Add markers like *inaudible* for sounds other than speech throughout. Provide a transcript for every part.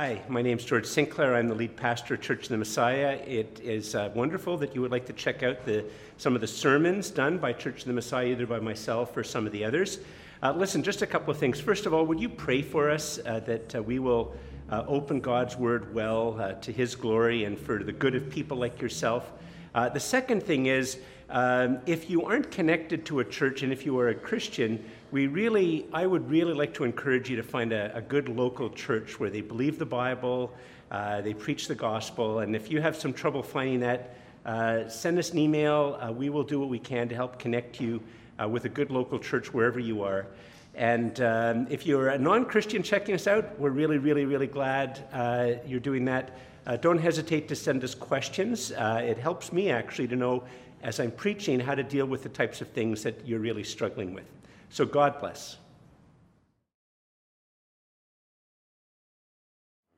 Hi, my name is George Sinclair. I'm the lead pastor of Church of the Messiah. It is uh, wonderful that you would like to check out the, some of the sermons done by Church of the Messiah, either by myself or some of the others. Uh, listen, just a couple of things. First of all, would you pray for us uh, that uh, we will uh, open God's word well uh, to his glory and for the good of people like yourself? the second thing is, um, if you aren't connected to a church and if you are a Christian, we really, I would really like to encourage you to find a, a good local church where they believe the Bible, uh, they preach the gospel, and if you have some trouble finding that, uh, send us an email. Uh, we will do what we can to help connect you uh, with a good local church wherever you are. And um, if you're a non Christian checking us out, we're really, really, really glad uh, you're doing that. Uh, don't hesitate to send us questions. it helps me actually to know, as I'm preaching, how to deal with the types of things that you're really struggling with. So God bless.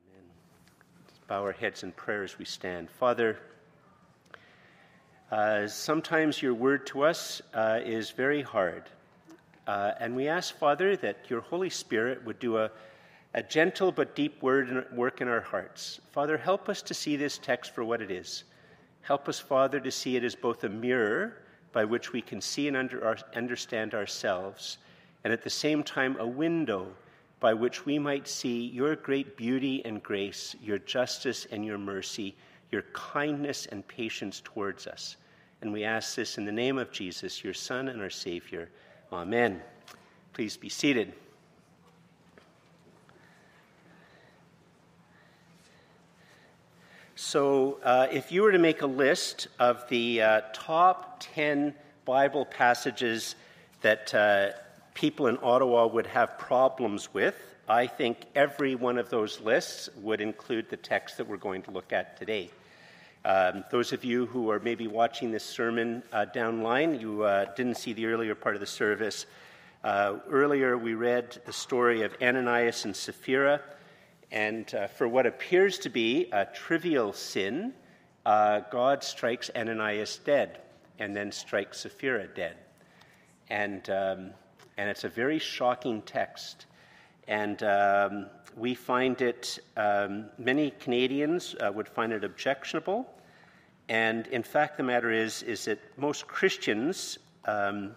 Amen. Let's bow our heads in prayer as we stand. Father, uh, sometimes your word to us uh, is very hard. Uh, and we ask, Father, that your Holy Spirit would do a, a gentle but deep word work in our hearts. Father, help us to see this text for what it is. Help us, Father, to see it as both a mirror by which we can see and under our, understand ourselves, and at the same time a window by which we might see your great beauty and grace, your justice and your mercy, your kindness and patience towards us. And we ask this in the name of Jesus, your Son and our Savior. Amen. Please be seated. So, uh, if you were to make a list of the uh, top 10 Bible passages that uh, people in Ottawa would have problems with, I think every one of those lists would include the text that we're going to look at today. Um, those of you who are maybe watching this sermon uh, downline, you uh, didn't see the earlier part of the service. Uh, earlier, we read the story of Ananias and Sapphira. And uh, for what appears to be a trivial sin, uh, God strikes Ananias dead and then strikes Sapphira dead. And, um, and it's a very shocking text. And um, we find it, um, many Canadians uh, would find it objectionable. And in fact, the matter is, is that most Christians um,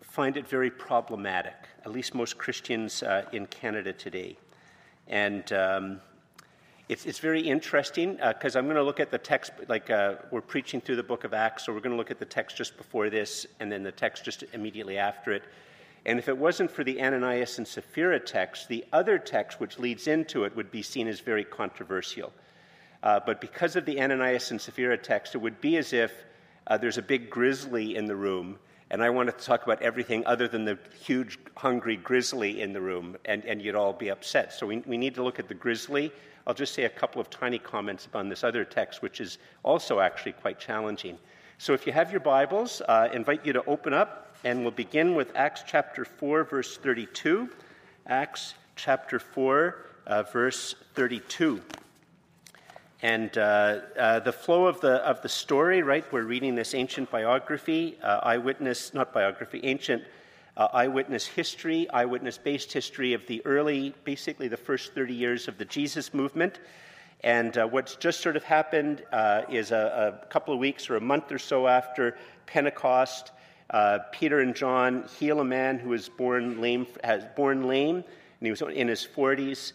find it very problematic, at least most Christians uh, in Canada today. And um, it's, it's very interesting because uh, I'm going to look at the text, like uh, we're preaching through the book of Acts, so we're going to look at the text just before this and then the text just immediately after it. And if it wasn't for the Ananias and Sapphira text, the other text which leads into it would be seen as very controversial. Uh, but because of the Ananias and Sapphira text, it would be as if uh, there's a big grizzly in the room and I wanted to talk about everything other than the huge, hungry grizzly in the room, and, and you'd all be upset. So we, we need to look at the grizzly. I'll just say a couple of tiny comments upon this other text, which is also actually quite challenging. So if you have your Bibles, uh, I invite you to open up, and we'll begin with Acts chapter 4, verse 32. Acts chapter 4, uh, verse 32. And uh, uh, the flow of the, of the story, right? We're reading this ancient biography, uh, eyewitness, not biography, ancient uh, eyewitness history, eyewitness based history of the early, basically the first 30 years of the Jesus movement. And uh, what's just sort of happened uh, is a, a, couple of weeks or a month or so after Pentecost, Peter and John heal a man who was born lame, has born lame, and he was in his 40s.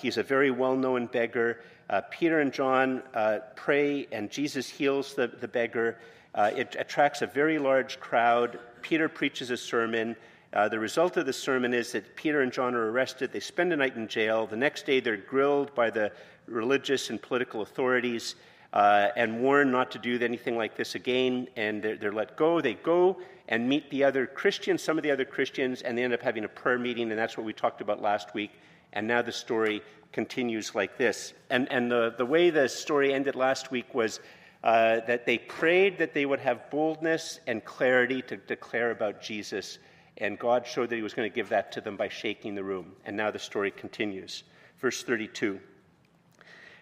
he's a very well known beggar. Uh, Peter and John uh, pray, and Jesus heals the, the beggar. Uh, it attracts a very large crowd. Peter preaches a sermon. Uh, the result of the sermon is that Peter and John are arrested. They spend a night in jail. The next day, they're grilled by the religious and political authorities uh, and warned not to do anything like this again. And they're, they're let go. They go and meet the other Christians, some of the other Christians, and they end up having a prayer meeting, and that's what we talked about last week. And now the story continues like this. And, and the, the way the story ended last week was uh, that they prayed that they would have boldness and clarity to declare about Jesus. And God showed that He was going to give that to them by shaking the room. And now the story continues. Verse 32.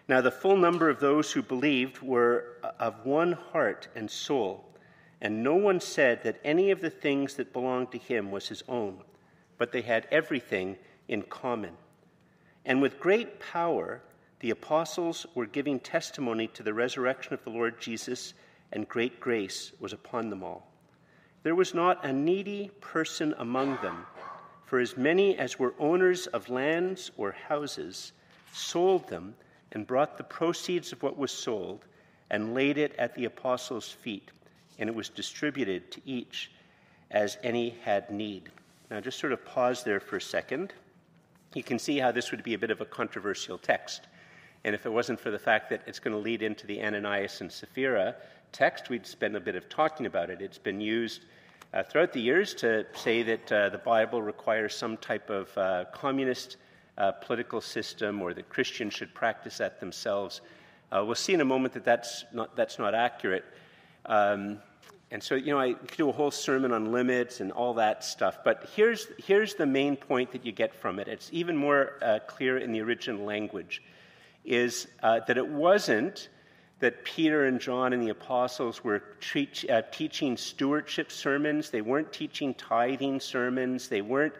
Now, the full number of those who believed were of one heart and soul, and no one said that any of the things that belonged to him was his own, but they had everything in common. And with great power, the apostles were giving testimony to the resurrection of the Lord Jesus, and great grace was upon them all. There was not a needy person among them, for as many as were owners of lands or houses sold them and brought the proceeds of what was sold and laid it at the apostles' feet, and it was distributed to each as any had need. Now, just sort of pause there for a second. You can see how this would be a bit of a controversial text. And if it wasn't for the fact that it's going to lead into the Ananias and Sapphira text, we'd spend a bit of talking about it. It's been used uh, throughout the years to say that uh, the Bible requires some type of uh, communist uh, political system or that Christians should practice that themselves. Uh, we'll see in a moment that that's not, that's not accurate. Um, and so, you know, I could do a whole sermon on limits and all that stuff, but here's, here's the main point that you get from it. It's even more uh, clear in the original language, is uh, that it wasn't that Peter and John and the apostles were treat, uh, teaching stewardship sermons. They weren't teaching tithing sermons. They weren't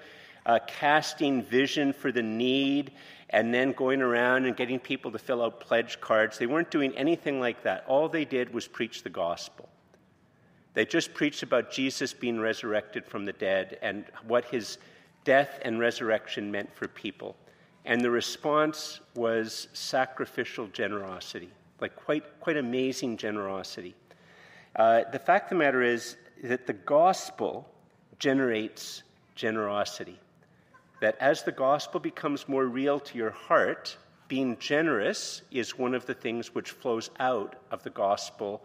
uh, casting vision for the need and then going around and getting people to fill out pledge cards. They weren't doing anything like that. All they did was preach the gospel. They just preached about Jesus being resurrected from the dead and what his death and resurrection meant for people. And the response was sacrificial generosity, like quite, quite amazing generosity. Uh, the fact of the matter is that the gospel generates generosity. That as the gospel becomes more real to your heart, being generous is one of the things which flows out of the gospel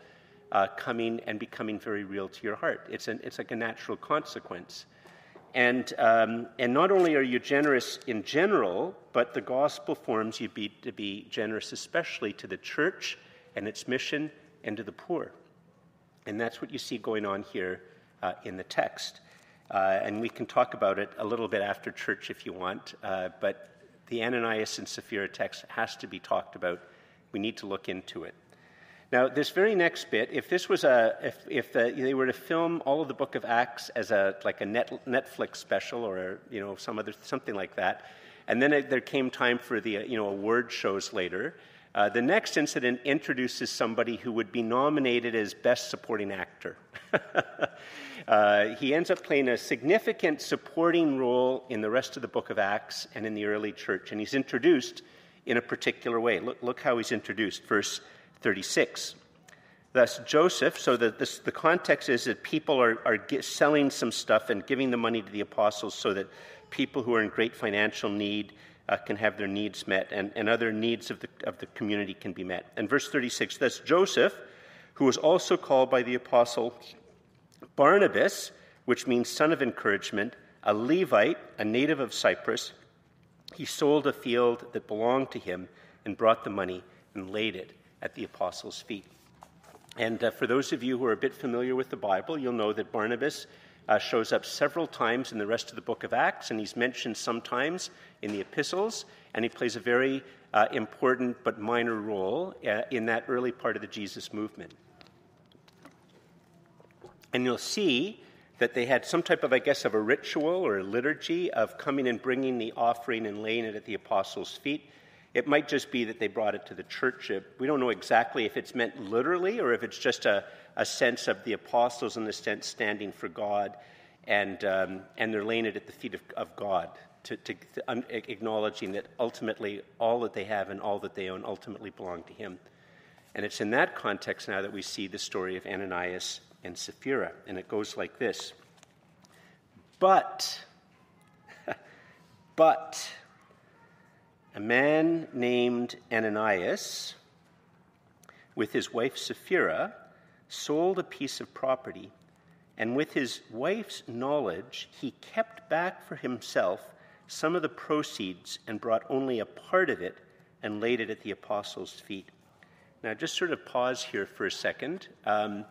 uh, coming and becoming very real to your heart. It's, an, it's like a natural consequence. And, um, and not only are you generous in general, but the gospel forms you be, to be generous, especially to the church and its mission and to the poor. And that's what you see going on here uh, in the text. Uh, and we can talk about it a little bit after church if you want, uh, but the Ananias and Sapphira text has to be talked about. We need to look into it. Now, this very next bit, if this was a, if, if the, they were to film all of the Book of Acts as a like a net, Netflix special or you know some other something like that, and then it, there came time for the you know award shows later. Uh, the next incident introduces somebody who would be nominated as Best Supporting Actor. *laughs* uh, he ends up playing a significant supporting role in the rest of the book of Acts and in the early church, and he's introduced in a particular way. Look, look how he's introduced. Verse 36. Thus, Joseph, so the, this, the context is that people are, are get, selling some stuff and giving the money to the apostles so that people who are in great financial need uh, can have their needs met and, and other needs of the, of the community can be met. And verse 36 thus, Joseph, who was also called by the apostle Barnabas, which means son of encouragement, a Levite, a native of Cyprus, he sold a field that belonged to him and brought the money and laid it at the apostles' feet. And uh, for those of you who are a bit familiar with the Bible, you'll know that Barnabas uh, shows up several times in the rest of the book of Acts, and he's mentioned sometimes in the epistles, and he plays a very uh, important but minor role uh, in that early part of the Jesus movement. And you'll see that they had some type of, I guess, of a ritual or a liturgy of coming and bringing the offering and laying it at the apostles' feet. It might just be that they brought it to the church. We don't know exactly if it's meant literally or if it's just a, a sense of the apostles in the sense standing for God and, um, and they're laying it at the feet of, of God, to, to, to acknowledging that ultimately all that they have and all that they own ultimately belong to Him. And it's in that context now that we see the story of Ananias and Sapphira. And it goes like this But, *laughs* but, a man named Ananias, with his wife Sapphira, sold a piece of property, and with his wife's knowledge, he kept back for himself some of the proceeds and brought only a part of it and laid it at the apostles' feet. Now, just sort of pause here for a second. Um,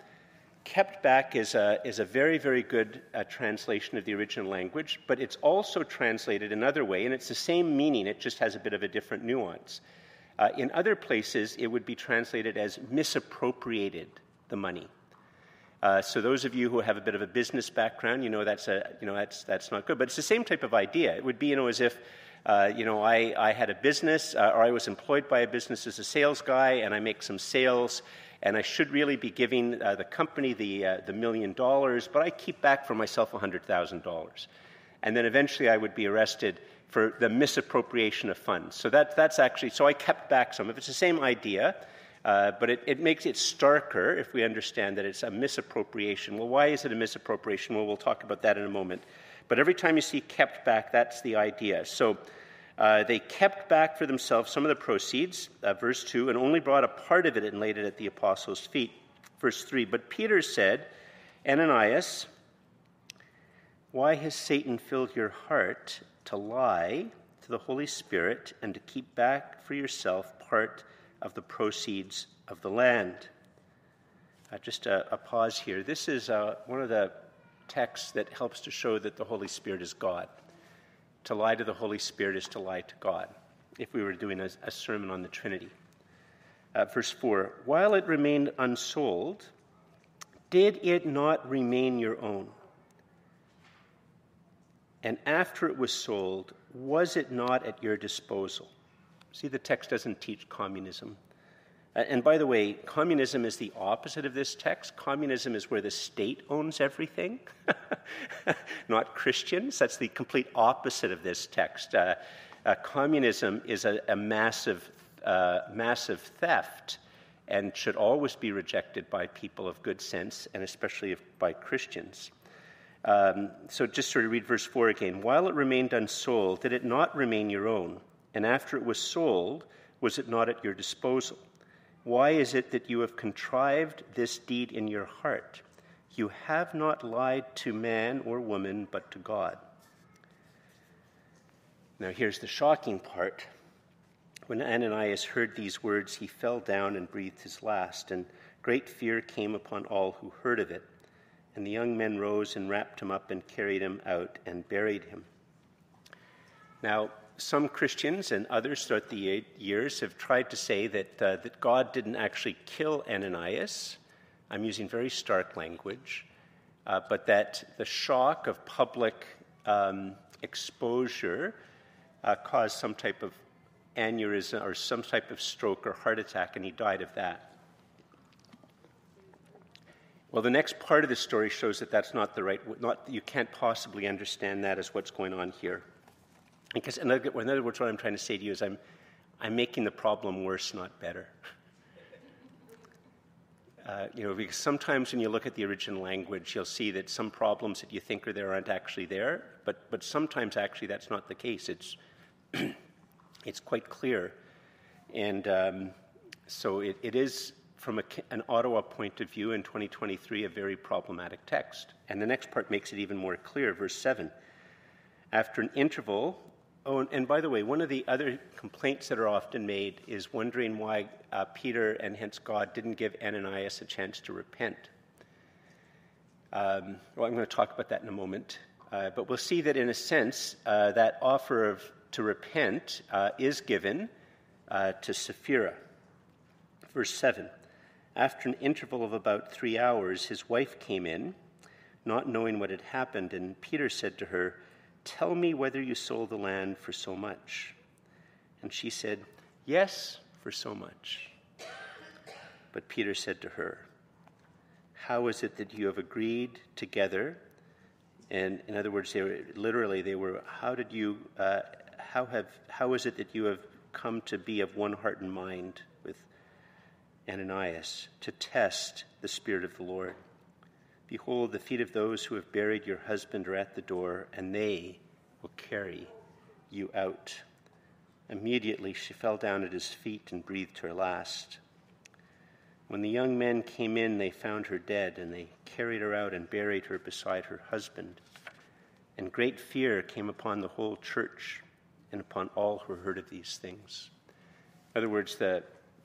kept back is a, is a very, very good uh, translation of the original language, but it's also translated another way, and it's the same meaning, it just has a bit of a different nuance. Uh, in other places, it would be translated as misappropriated the money. Uh, so those of you who have a bit of a business background, you know that's a, you know that's that's not good. But it's the same type of idea. It would be you know as if Uh, you know, I, I had a business, uh, or I was employed by a business as a sales guy, and I make some sales, and I should really be giving uh, the company the, uh, the million dollars, but I keep back for myself $100,000. And then eventually I would be arrested for the misappropriation of funds. So that, that's actually, so I kept back some of it. It's the same idea. Uh, but it, it, makes it starker if we understand that it's a misappropriation. Well, why is it a misappropriation? Well, we'll talk about that in a moment. But every time you see kept back, that's the idea. So uh, they kept back for themselves some of the proceeds, uh, verse 2, and only brought a part of it and laid it at the apostles' feet. Verse 3 But Peter said, Ananias, why has Satan filled your heart to lie to the Holy Spirit and to keep back for yourself part of the proceeds of the land. Uh, just a, a, pause here. This is uh, one of the texts that helps to show that the Holy Spirit is God. To lie to the Holy Spirit is to lie to God, if we were doing a, a sermon on the Trinity. Uh, verse 4 While it remained unsold, did it not remain your own? And after it was sold, was it not at your disposal? See, the text doesn't teach communism. And by the way, communism is the opposite of this text. Communism is where the state owns everything, *laughs* not Christians. That's the complete opposite of this text. Uh, uh, communism is a, a massive, uh, massive theft and should always be rejected by people of good sense, and especially if, by Christians. Um, so just sort of read verse 4 again. While it remained unsold, did it not remain your own? And after it was sold, was it not at your disposal? Why is it that you have contrived this deed in your heart? You have not lied to man or woman, but to God. Now, here's the shocking part. When Ananias heard these words, he fell down and breathed his last, and great fear came upon all who heard of it. And the young men rose and wrapped him up and carried him out and buried him. Now, some Christians and others throughout the years have tried to say that, uh, that God didn't actually kill Ananias. I'm using very stark language, uh, but that the shock of public um, exposure uh, caused some type of aneurysm or some type of stroke or heart attack, and he died of that. Well, the next part of the story shows that that's not the right. Not you can't possibly understand that as what's going on here. Because, in other, in other words, what I'm trying to say to you is I'm, I'm making the problem worse, not better. *laughs* Uh, you know, because sometimes when you look at the original language, you'll see that some problems that you think are there aren't actually there, but, but sometimes actually that's not the case. It's, *clears throat* it's quite clear. And um, so it, it is, from a, an Ottawa point of view in 2023, a very problematic text. And the next part makes it even more clear, verse 7. After an interval Oh, and by the way, one of the other complaints that are often made is wondering why uh, Peter and hence God didn't give Ananias a chance to repent. Um, well, I'm going to talk about that in a moment. Uh, but we'll see that in a sense, uh, that offer of, to repent uh, is given uh, to Sapphira. Verse 7 After an interval of about three hours, his wife came in, not knowing what had happened, and Peter said to her, Tell me whether you sold the land for so much. And she said, Yes, for so much. But Peter said to her, How is it that you have agreed together? And in other words, they were, literally, they were, How did you, uh, how, have, how is it that you have come to be of one heart and mind with Ananias to test the Spirit of the Lord? Behold, the feet of those who have buried your husband are at the door, and they will carry you out. Immediately she fell down at his feet and breathed her last. When the young men came in, they found her dead, and they carried her out and buried her beside her husband. And great fear came upon the whole church and upon all who heard of these things. In other words, the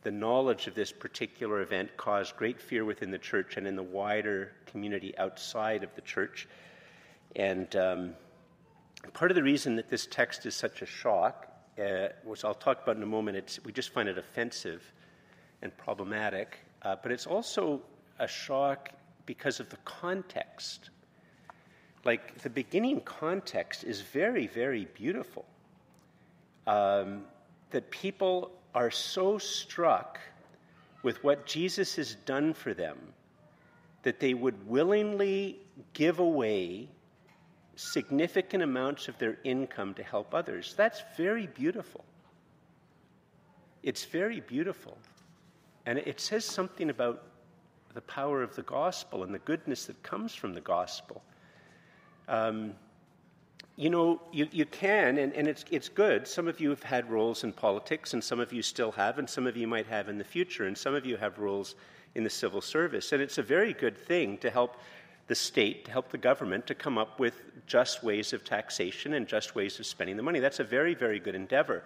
the knowledge of this particular event caused great fear within the church and in the wider community outside of the church. And um, part of the reason that this text is such a shock, uh, which I'll talk about in a moment, we just find it offensive and problematic. Uh, but it's also a shock because of the context. Like the beginning context is very, very beautiful. um, that people are so struck with what Jesus has done for them that they would willingly give away significant amounts of their income to help others. That's very beautiful. It's very beautiful. And it says something about the power of the gospel and the goodness that comes from the gospel. Um, you know, you, you can, and, and it's, it's good. Some of you have had roles in politics, and some of you still have, and some of you might have in the future, and some of you have roles in the civil service. And it's a very good thing to help the state, to help the government to come up with just ways of taxation and just ways of spending the money. That's a very, very good endeavor.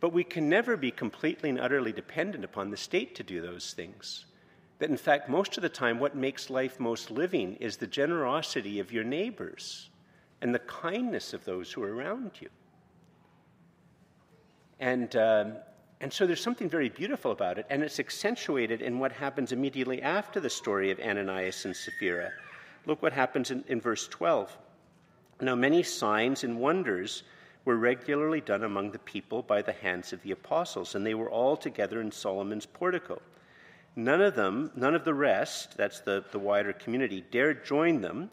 But we can never be completely and utterly dependent upon the state to do those things. That, in fact, most of the time, what makes life most living is the generosity of your neighbors and the kindness of those who are around you. And, um, and so there's something very beautiful about it, and it's accentuated in what happens immediately after the story of Ananias and Sapphira. Look what happens in, in verse 12. Now, many signs and wonders were regularly done among the people by the hands of the apostles, and they were all together in Solomon's portico. None of them, none of the rest, that's the, the wider community, dared join them,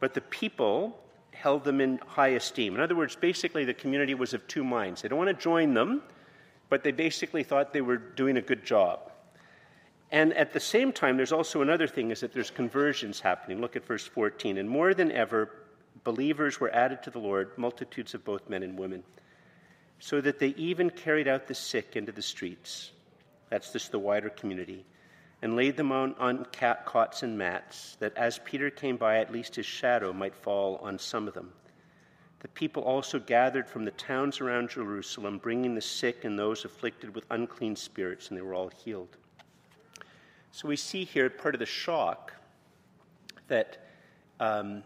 but the people held them in high esteem. In other words, basically, the community was of two minds. They don't want to join them, but they basically thought they were doing a good job. And at the same time, there's also another thing is that there's conversions happening. Look at verse 14. And more than ever, believers were added to the Lord, multitudes of both men and women, so that they even carried out the sick into the streets. That's just the wider community and laid them on, on cat cots and mats, that as Peter came by, at least his shadow might fall on some of them. The people also gathered from the towns around Jerusalem, bringing the sick and those afflicted with unclean spirits, and they were all healed. So we see here part of the shock that, um,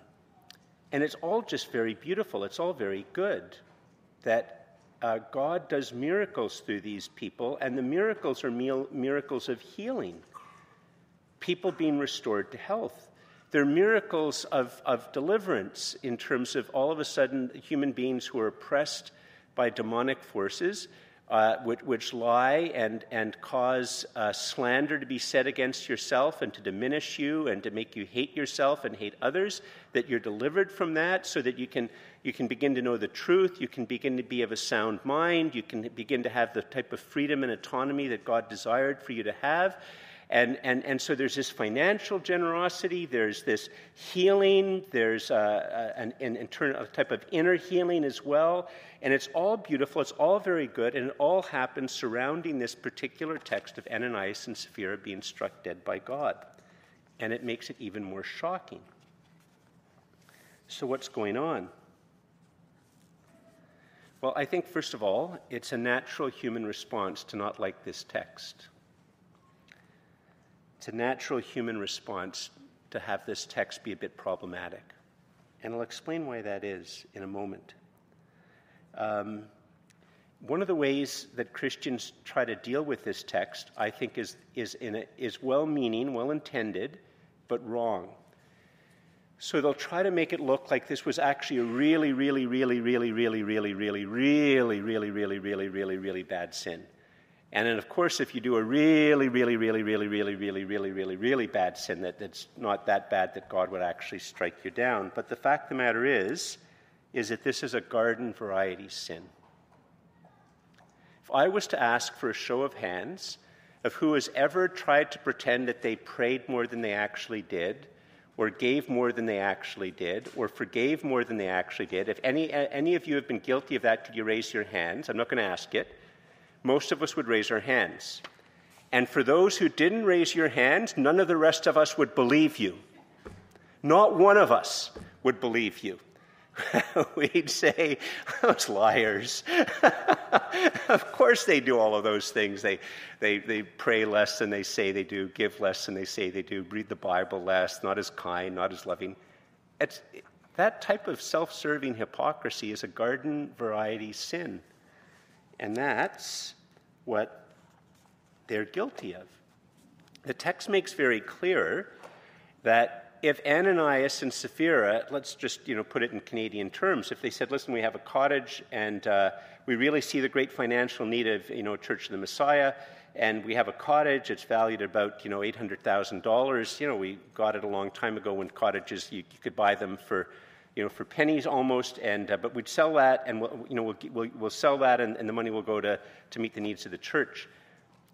and it's all just very beautiful, it's all very good, that uh, God does miracles through these people, and the miracles are miracles of healing people being restored to health. They're miracles of, of deliverance in terms of all of a sudden human beings who are oppressed by demonic forces, uh, which, which, lie and, and cause uh, slander to be said against yourself and to diminish you and to make you hate yourself and hate others, that you're delivered from that so that you can, you can begin to know the truth, you can begin to be of a sound mind, you can begin to have the type of freedom and autonomy that God desired for you to have. And, and, and so there's this financial generosity, there's this healing, there's a, an, a type of inner healing as well. And it's all beautiful, it's all very good, and it all happens surrounding this particular text of Ananias and Sapphira being struck dead by God. And it makes it even more shocking. So, what's going on? Well, I think, first of all, it's a natural human response to not like this text. It's a natural human response to have this text be a bit problematic. And I'll explain why that is in a moment. Um, one of the ways that Christians try to deal with this text, I think, is, is, a, is well meaning, well intended, but wrong. So they'll try to make it look like this was actually a really, really, really, really, really, really, really, really, really, really, really, really, really bad sin. And then, of course, if you do a really, really, really, really, really, really, really, really, really bad sin, that it's not that bad that God would actually strike you down. But the fact of the matter is, is that this is a garden variety sin. If I was to ask for a show of hands of who has ever tried to pretend that they prayed more than they actually did, or gave more than they actually did, or forgave more than they actually did, if any, any of you have been guilty of that, could you raise your hands? I'm not going to ask it most of us would raise our hands. And for those who didn't raise your hand, none of the rest of us would believe you. Not one of us would believe you. *laughs* We'd say, those liars. *laughs* of course they do all of those things. They, they, they pray less than they say they do, give less than they say they do, read the Bible less, not as kind, not as loving. It's, that type of self serving hypocrisy is a garden variety sin. And that's what they're guilty of. The text makes very clear that if Ananias and Sapphira, let's just you know put it in Canadian terms, if they said, "Listen, we have a cottage, and uh, we really see the great financial need of you know Church of the Messiah, and we have a cottage. It's valued at about you know eight hundred thousand dollars. You know, we got it a long time ago when cottages you, you could buy them for you know, for pennies almost, and, uh, but we'd sell that, and we'll, you know, we'll, we'll, we'll sell that, and, and, the money will go to, to meet the needs of the church.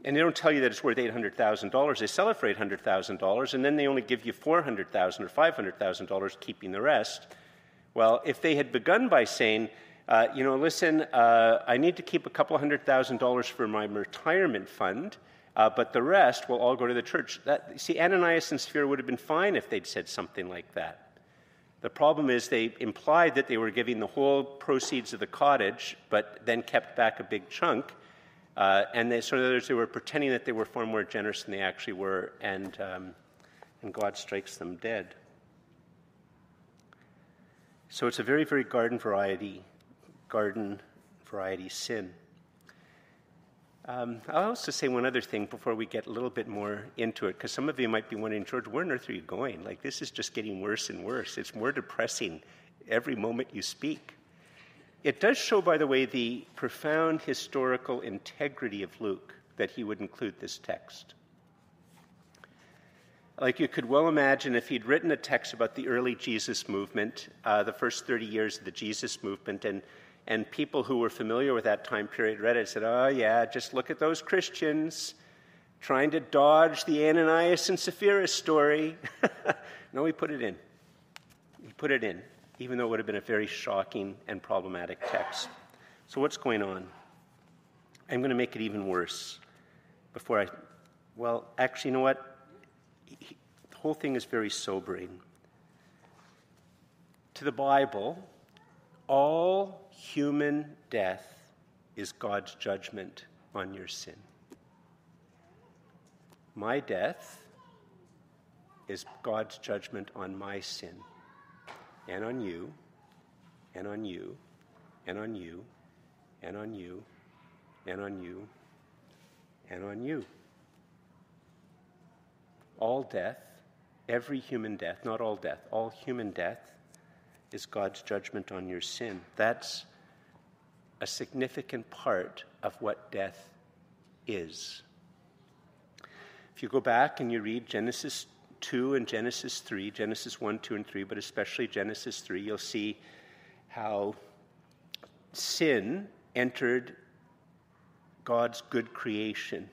And they don't tell you that it's worth $800,000. They sell it for $800,000, and then they only give you $400,000 or $500,000, keeping the rest. Well, if they had begun by saying, uh, you know, listen, uh, I need to keep a couple hundred thousand dollars for my retirement fund, uh, but the rest will all go to the church. That, see, Ananias and Sapphira would have been fine if they'd said something like that. The problem is they implied that they were giving the whole proceeds of the cottage, but then kept back a big chunk. Uh, and they, so they were pretending that they were far more generous than they actually were, and, um, and God strikes them dead. So it's a very, very garden variety, garden variety sin. Um, I'll also say one other thing before we get a little bit more into it, because some of you might be wondering, George, where on earth are you going? Like, this is just getting worse and worse. It's more depressing every moment you speak. It does show, by the way, the profound historical integrity of Luke that he would include this text. Like you could well imagine if he'd written a text about the early Jesus movement, uh, the first 30 years of the Jesus movement, and and people who were familiar with that time period read it and said, oh, yeah, just look at those Christians trying to dodge the Ananias and Sapphira story. *laughs* no, he put it in. He put it in, even though it would have been a very shocking and problematic text. So, what's going on? I'm going to make it even worse before I. Well, actually, you know what? The whole thing is very sobering. To the Bible, all human death is God's judgment on your sin. My death is God's judgment on my sin, and on you, and on you, and on you, and on you, and on you, and on you. All death, every human death, not all death, all human death is God's judgment on your sin. That's a significant part of what death is. If you go back and you read Genesis 2 and Genesis 3, Genesis 1, 2, and 3, but especially Genesis 3, you'll see how sin entered God's good creation.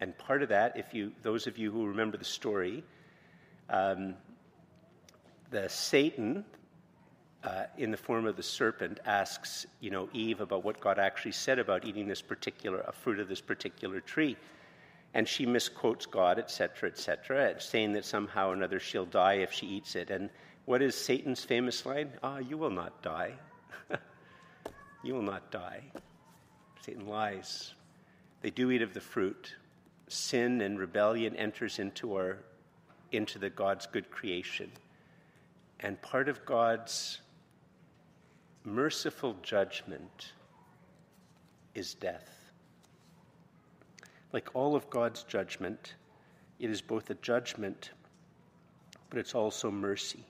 And part of that, if you, those of you who remember the story, um, the Satan, uh, in the form of the serpent, asks, you know, Eve about what God actually said about eating this particular a fruit of this particular tree, and she misquotes God, etc., etc., saying that somehow or another she'll die if she eats it. And what is Satan's famous line? Ah, you will not die. *laughs* you will not die. Satan lies. They do eat of the fruit. Sin and rebellion enters into our into the God's good creation. And part of God's merciful judgment is death. Like all of God's judgment, it is both a judgment, but it's also mercy.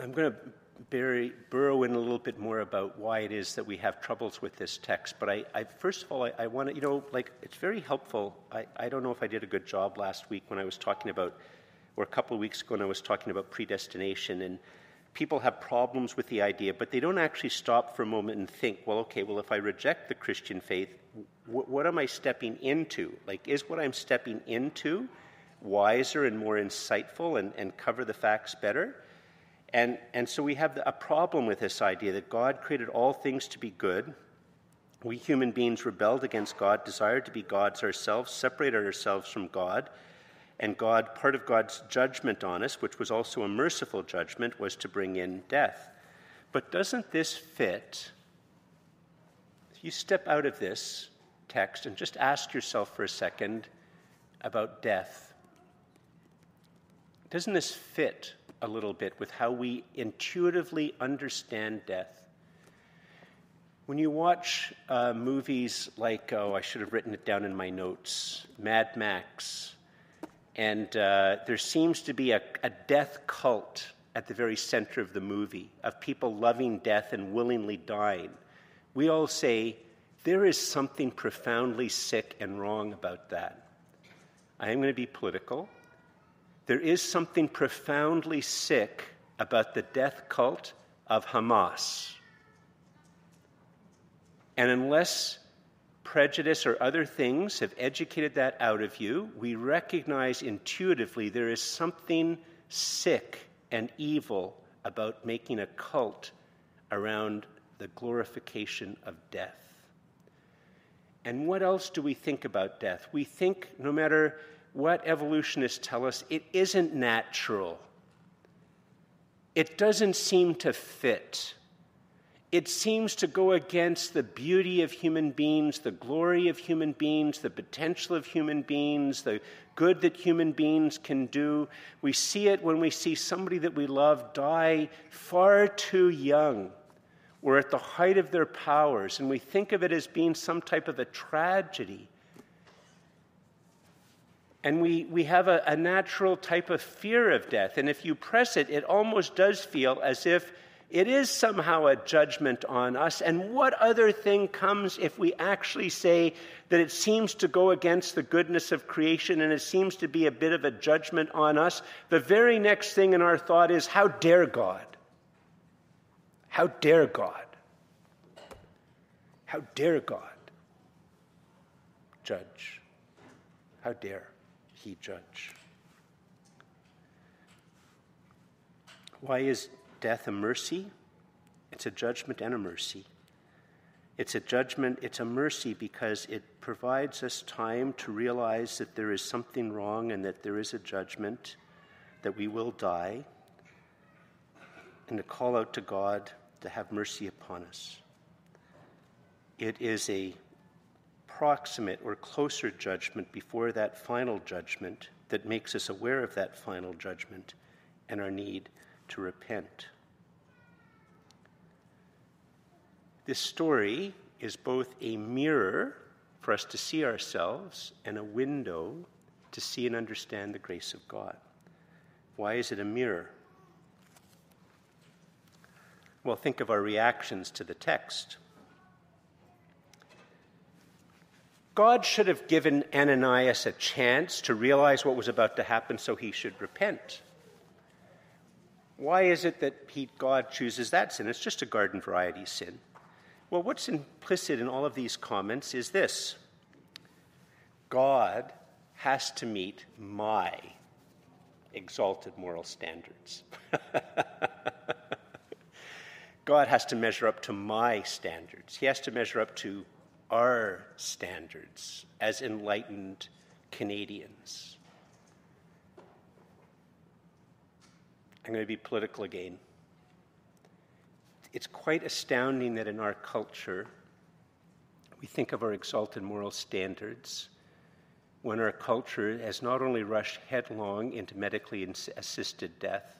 I'm going to bury, burrow in a little bit more about why it is that we have troubles with this text. But I, I first of all, I, I want to, you know, like, it's very helpful. I, I don't know if I did a good job last week when I was talking about or a couple of weeks ago when I was talking about predestination, and people have problems with the idea, but they don't actually stop for a moment and think, well, okay, well, if I reject the Christian faith, w- what am I stepping into? Like, is what I'm stepping into wiser and more insightful and, and cover the facts better? And, and so we have a problem with this idea that God created all things to be good. We human beings rebelled against God, desired to be gods ourselves, separated ourselves from God and God, part of God's judgment on us, which was also a merciful judgment, was to bring in death. But doesn't this fit? If you step out of this text and just ask yourself for a second about death, doesn't this fit a little bit with how we intuitively understand death? When you watch uh, movies like, oh, I should have written it down in my notes Mad Max, And uh, there seems to be a, a death cult at the very center of the movie of people loving death and willingly dying. We all say, there is something profoundly sick and wrong about that. I am going to be political. There is something profoundly sick about the death cult of Hamas. And unless prejudice or other things have educated that out of you, we recognize intuitively there is something sick and evil about making a cult around the glorification of death. And what else do we think about death? We think, no matter what evolutionists tell us, it isn't natural. It doesn't seem to fit it seems to go against the beauty of human beings, the glory of human beings, the potential of human beings, the good that human beings can do. We see it when we see somebody that we love die far too young or at the height of their powers, and we think of it as being some type of a tragedy. And we, we have a, a natural type of fear of death. And if you press it, it almost does feel as if it is somehow a judgment on us. And what other thing comes if we actually say that it seems to go against the goodness of creation and it seems to be a bit of a judgment on us? The very next thing in our thought is, How dare God? How dare God? How dare God judge? How dare he judge? Why is death a mercy, it's a judgment and a mercy. It's a judgment, it's a mercy because it provides us time to realize that there is something wrong and that there is a judgment, that we will die, and to call out to God to have mercy upon us. It is a proximate or closer judgment before that final judgment that makes us aware of that final judgment and our need to repent. This story is both a mirror for us to see ourselves and a window to see and understand the grace of God. Why is it a mirror? Well, think of our reactions to the text. God should have given Ananias a chance to realize what was about to happen so he should repent. Why is it that he, God chooses that sin? It's just a garden variety sin. Well, what's implicit in all of these comments is this God has to meet my exalted moral standards. *laughs* God has to measure up to my standards. He has to measure up to our standards as enlightened Canadians. I'm going to be political again it's quite astounding that in our culture, we think of our exalted moral standards when our culture has not only rushed headlong into medically assisted death,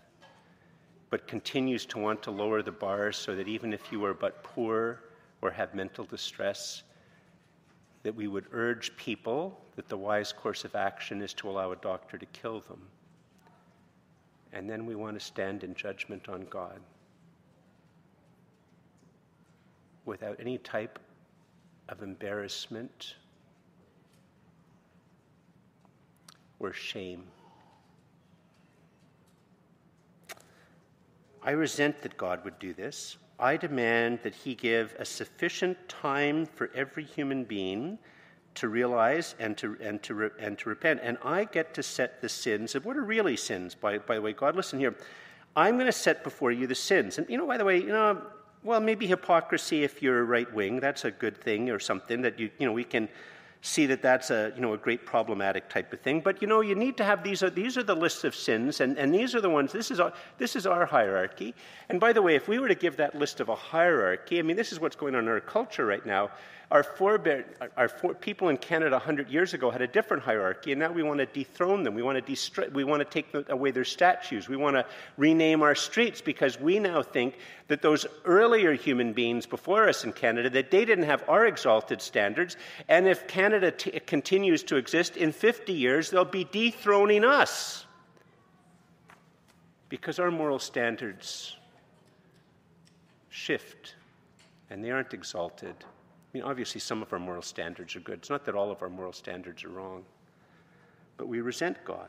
but continues to want to lower the bar so that even if you are but poor or have mental distress, that we would urge people that the wise course of action is to allow a doctor to kill them. And then we want to stand in judgment on God. without any type of embarrassment or shame. I resent that God would do this. I demand that He give a sufficient time for every human being to realize and to, and to, re, and to repent. And I get to set the sins of what are really sins, by, by the way. God, listen here. I'm going to set before you the sins. And, you know, by the way, you know, well, maybe hypocrisy if you're right wing, that's a good thing or something that you, you know, we can see that that's a, you know, a great problematic type of thing. But, you know, you need to have these are, these are the lists of sins, and, and these are the ones, this is, our, this is our hierarchy. And by the way, if we were to give that list of a hierarchy, I mean, this is what's going on in our culture right now. Our, forebear, our for, people in Canada 100 years ago had a different hierarchy, and now we want to dethrone them. We want to, destri- we want to take away their statues. We want to rename our streets because we now think that those earlier human beings before us in Canada, that they didn't have our exalted standards, and if Canada t- continues to exist, in 50 years, they'll be dethroning us because our moral standards shift and they aren't exalted. I mean, obviously, some of our moral standards are good. It's not that all of our moral standards are wrong, but we resent God.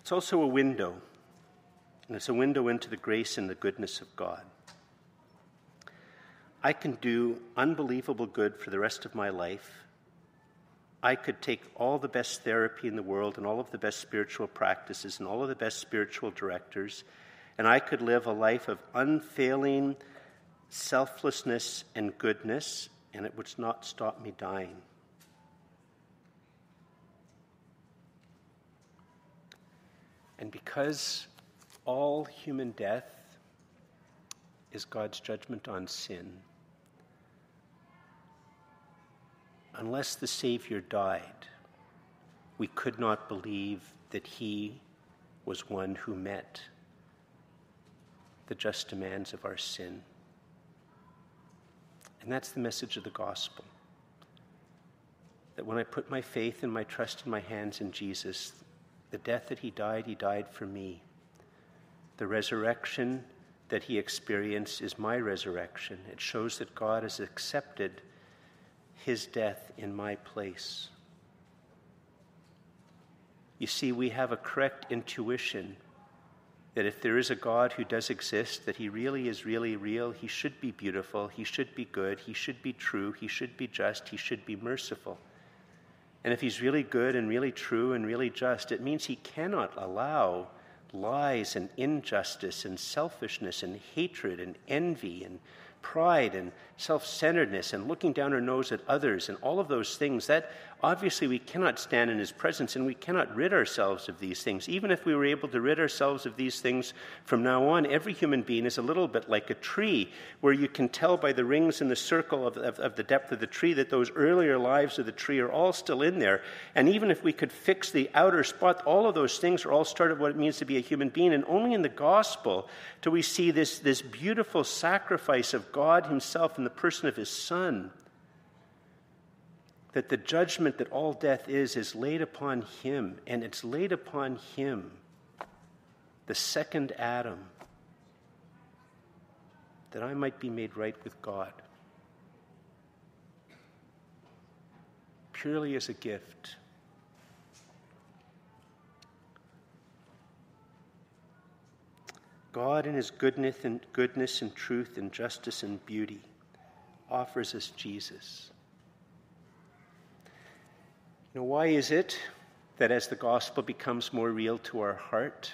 It's also a window, and it's a window into the grace and the goodness of God. I can do unbelievable good for the rest of my life. I could take all the best therapy in the world and all of the best spiritual practices and all of the best spiritual directors and I could live a life of unfailing selflessness and goodness, and it would not stop me dying. And because all human death is God's judgment on sin, unless the Savior died, we could not believe that he was one who met the just demands of our sin. And that's the message of the gospel. That when I put my faith and my trust in my hands in Jesus, the death that he died, he died for me. The resurrection that he experienced is my resurrection. It shows that God has accepted his death in my place. You see, we have a correct intuition that if there is a God who does exist, that he really is really real, he should be beautiful, he should be good, he should be true, he should be just, he should be merciful. And if he's really good and really true and really just, it means he cannot allow lies and injustice and selfishness and hatred and envy and pride and self centeredness and looking down our nose at others and all of those things, that obviously we cannot stand in His presence and we cannot rid ourselves of these things. Even if we were able to rid ourselves of these things from now on, every human being is a little bit like a tree, where you can tell by the rings in the circle of, of, of the depth of the tree that those earlier lives of the tree are all still in there. And even if we could fix the outer spot, all of those things are all started what it means to be a human being. And only in the gospel do we see this, this beautiful sacrifice of God Himself in the person of His Son that the judgment that all death is is laid upon him, and it's laid upon him, the second Adam, that I might be made right with God. Purely as a gift. God, in his goodness and, goodness and truth and justice and beauty, offers us Jesus. Now, why is it that as the gospel becomes more real to our heart,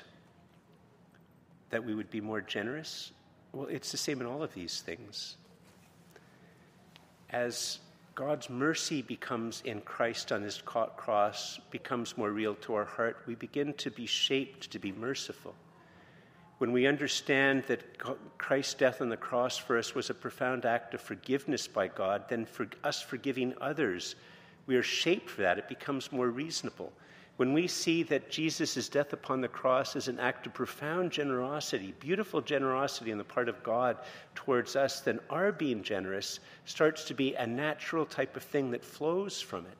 that we would be more generous? Well, it's the same in all of these things. As God's mercy becomes in Christ on his cross, becomes more real to our heart, we begin to be shaped to be merciful. When we understand that Christ's death on the cross for us was a profound act of forgiveness by God, then for us forgiving others we are shaped for that. It becomes more reasonable. When we see that Jesus' death upon the cross is an act of profound generosity, beautiful generosity on the part of God towards us, then our being generous starts to be a natural type of thing that flows from it.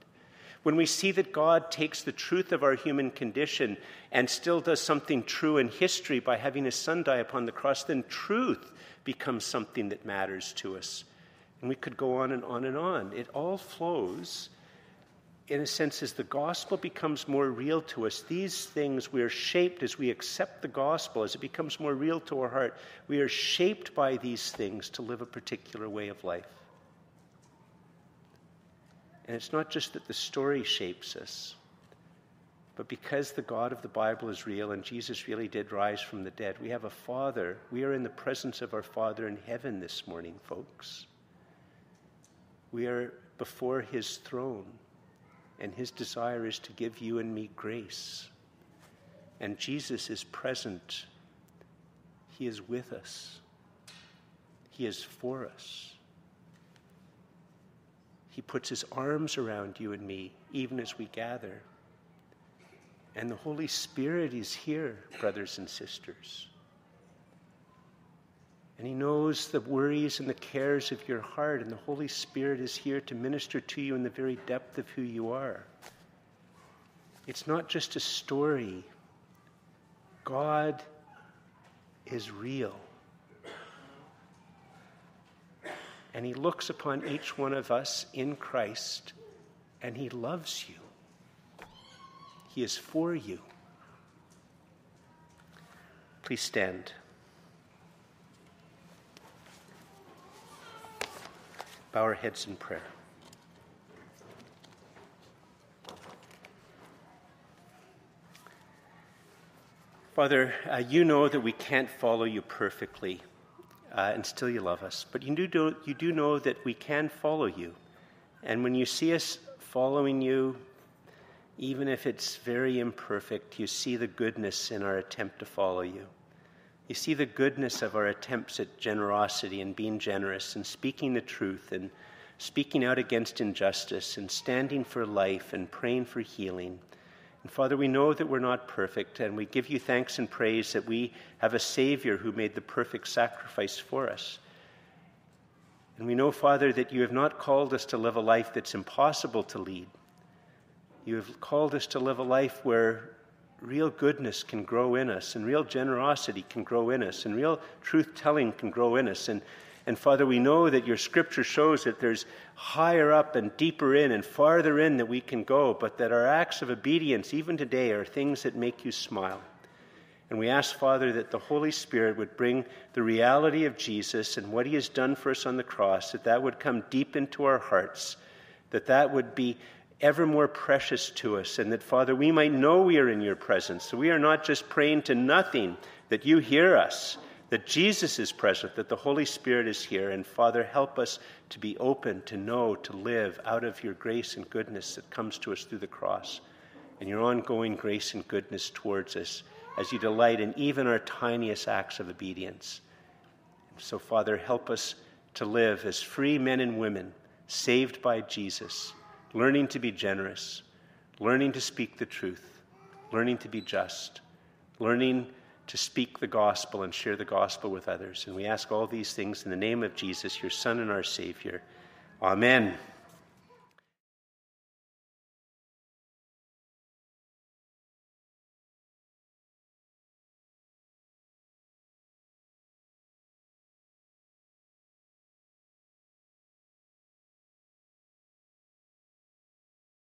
When we see that God takes the truth of our human condition and still does something true in history by having his son die upon the cross, then truth becomes something that matters to us. And we could go on and on and on. It all flows in a sense, as the gospel becomes more real to us, these things we are shaped as we accept the gospel, as it becomes more real to our heart, we are shaped by these things to live a particular way of life. And it's not just that the story shapes us, but because the God of the Bible is real and Jesus really did rise from the dead, we have a Father. We are in the presence of our Father in heaven this morning, folks. We are before his throne and his desire is to give you and me grace. And Jesus is present, he is with us. He is for us. He puts his arms around you and me, even as we gather. And the Holy Spirit is here, brothers and sisters. And He knows the worries and the cares of your heart, and the Holy Spirit is here to minister to you in the very depth of who you are. It's not just a story, God is real. And He looks upon each one of us in Christ, and He loves you. He is for you. Please stand. Bow our heads in prayer. Father, uh, you know that we can't follow you perfectly, uh, and still you love us. But you do, you do know that we can follow you. And when you see us following you, even if it's very imperfect, you see the goodness in our attempt to follow you. You see the goodness of our attempts at generosity and being generous and speaking the truth and speaking out against injustice and standing for life and praying for healing and Father, we know that we're not perfect, and we give you thanks and praise that we have a Savior who made the perfect sacrifice for us. And we know, Father, that you have not called us to live a life that's impossible to lead. You have called us to live a life where real goodness can grow in us, and real generosity can grow in us, and real truth telling can grow in us. And and Father, we know that your scripture shows that there's higher up and deeper in and farther in that we can go, but that our acts of obedience, even today, are things that make you smile. And we ask, Father, that the Holy Spirit would bring the reality of Jesus and what he has done for us on the cross, that that would come deep into our hearts, that that would be ever more precious to us, and that, Father, we might know we are in your presence. So we are not just praying to nothing, that you hear us that Jesus is present, that the Holy Spirit is here. And Father, help us to be open, to know, to live out of your grace and goodness that comes to us through the cross and your ongoing grace and goodness towards us as you delight in even our tiniest acts of obedience. So, Father, help us to live as free men and women, saved by Jesus, learning to be generous, learning to speak the truth, learning to be just, learning to speak the gospel and share the gospel with others. And we ask all these things in the name of Jesus, your Son and our Savior. Amen.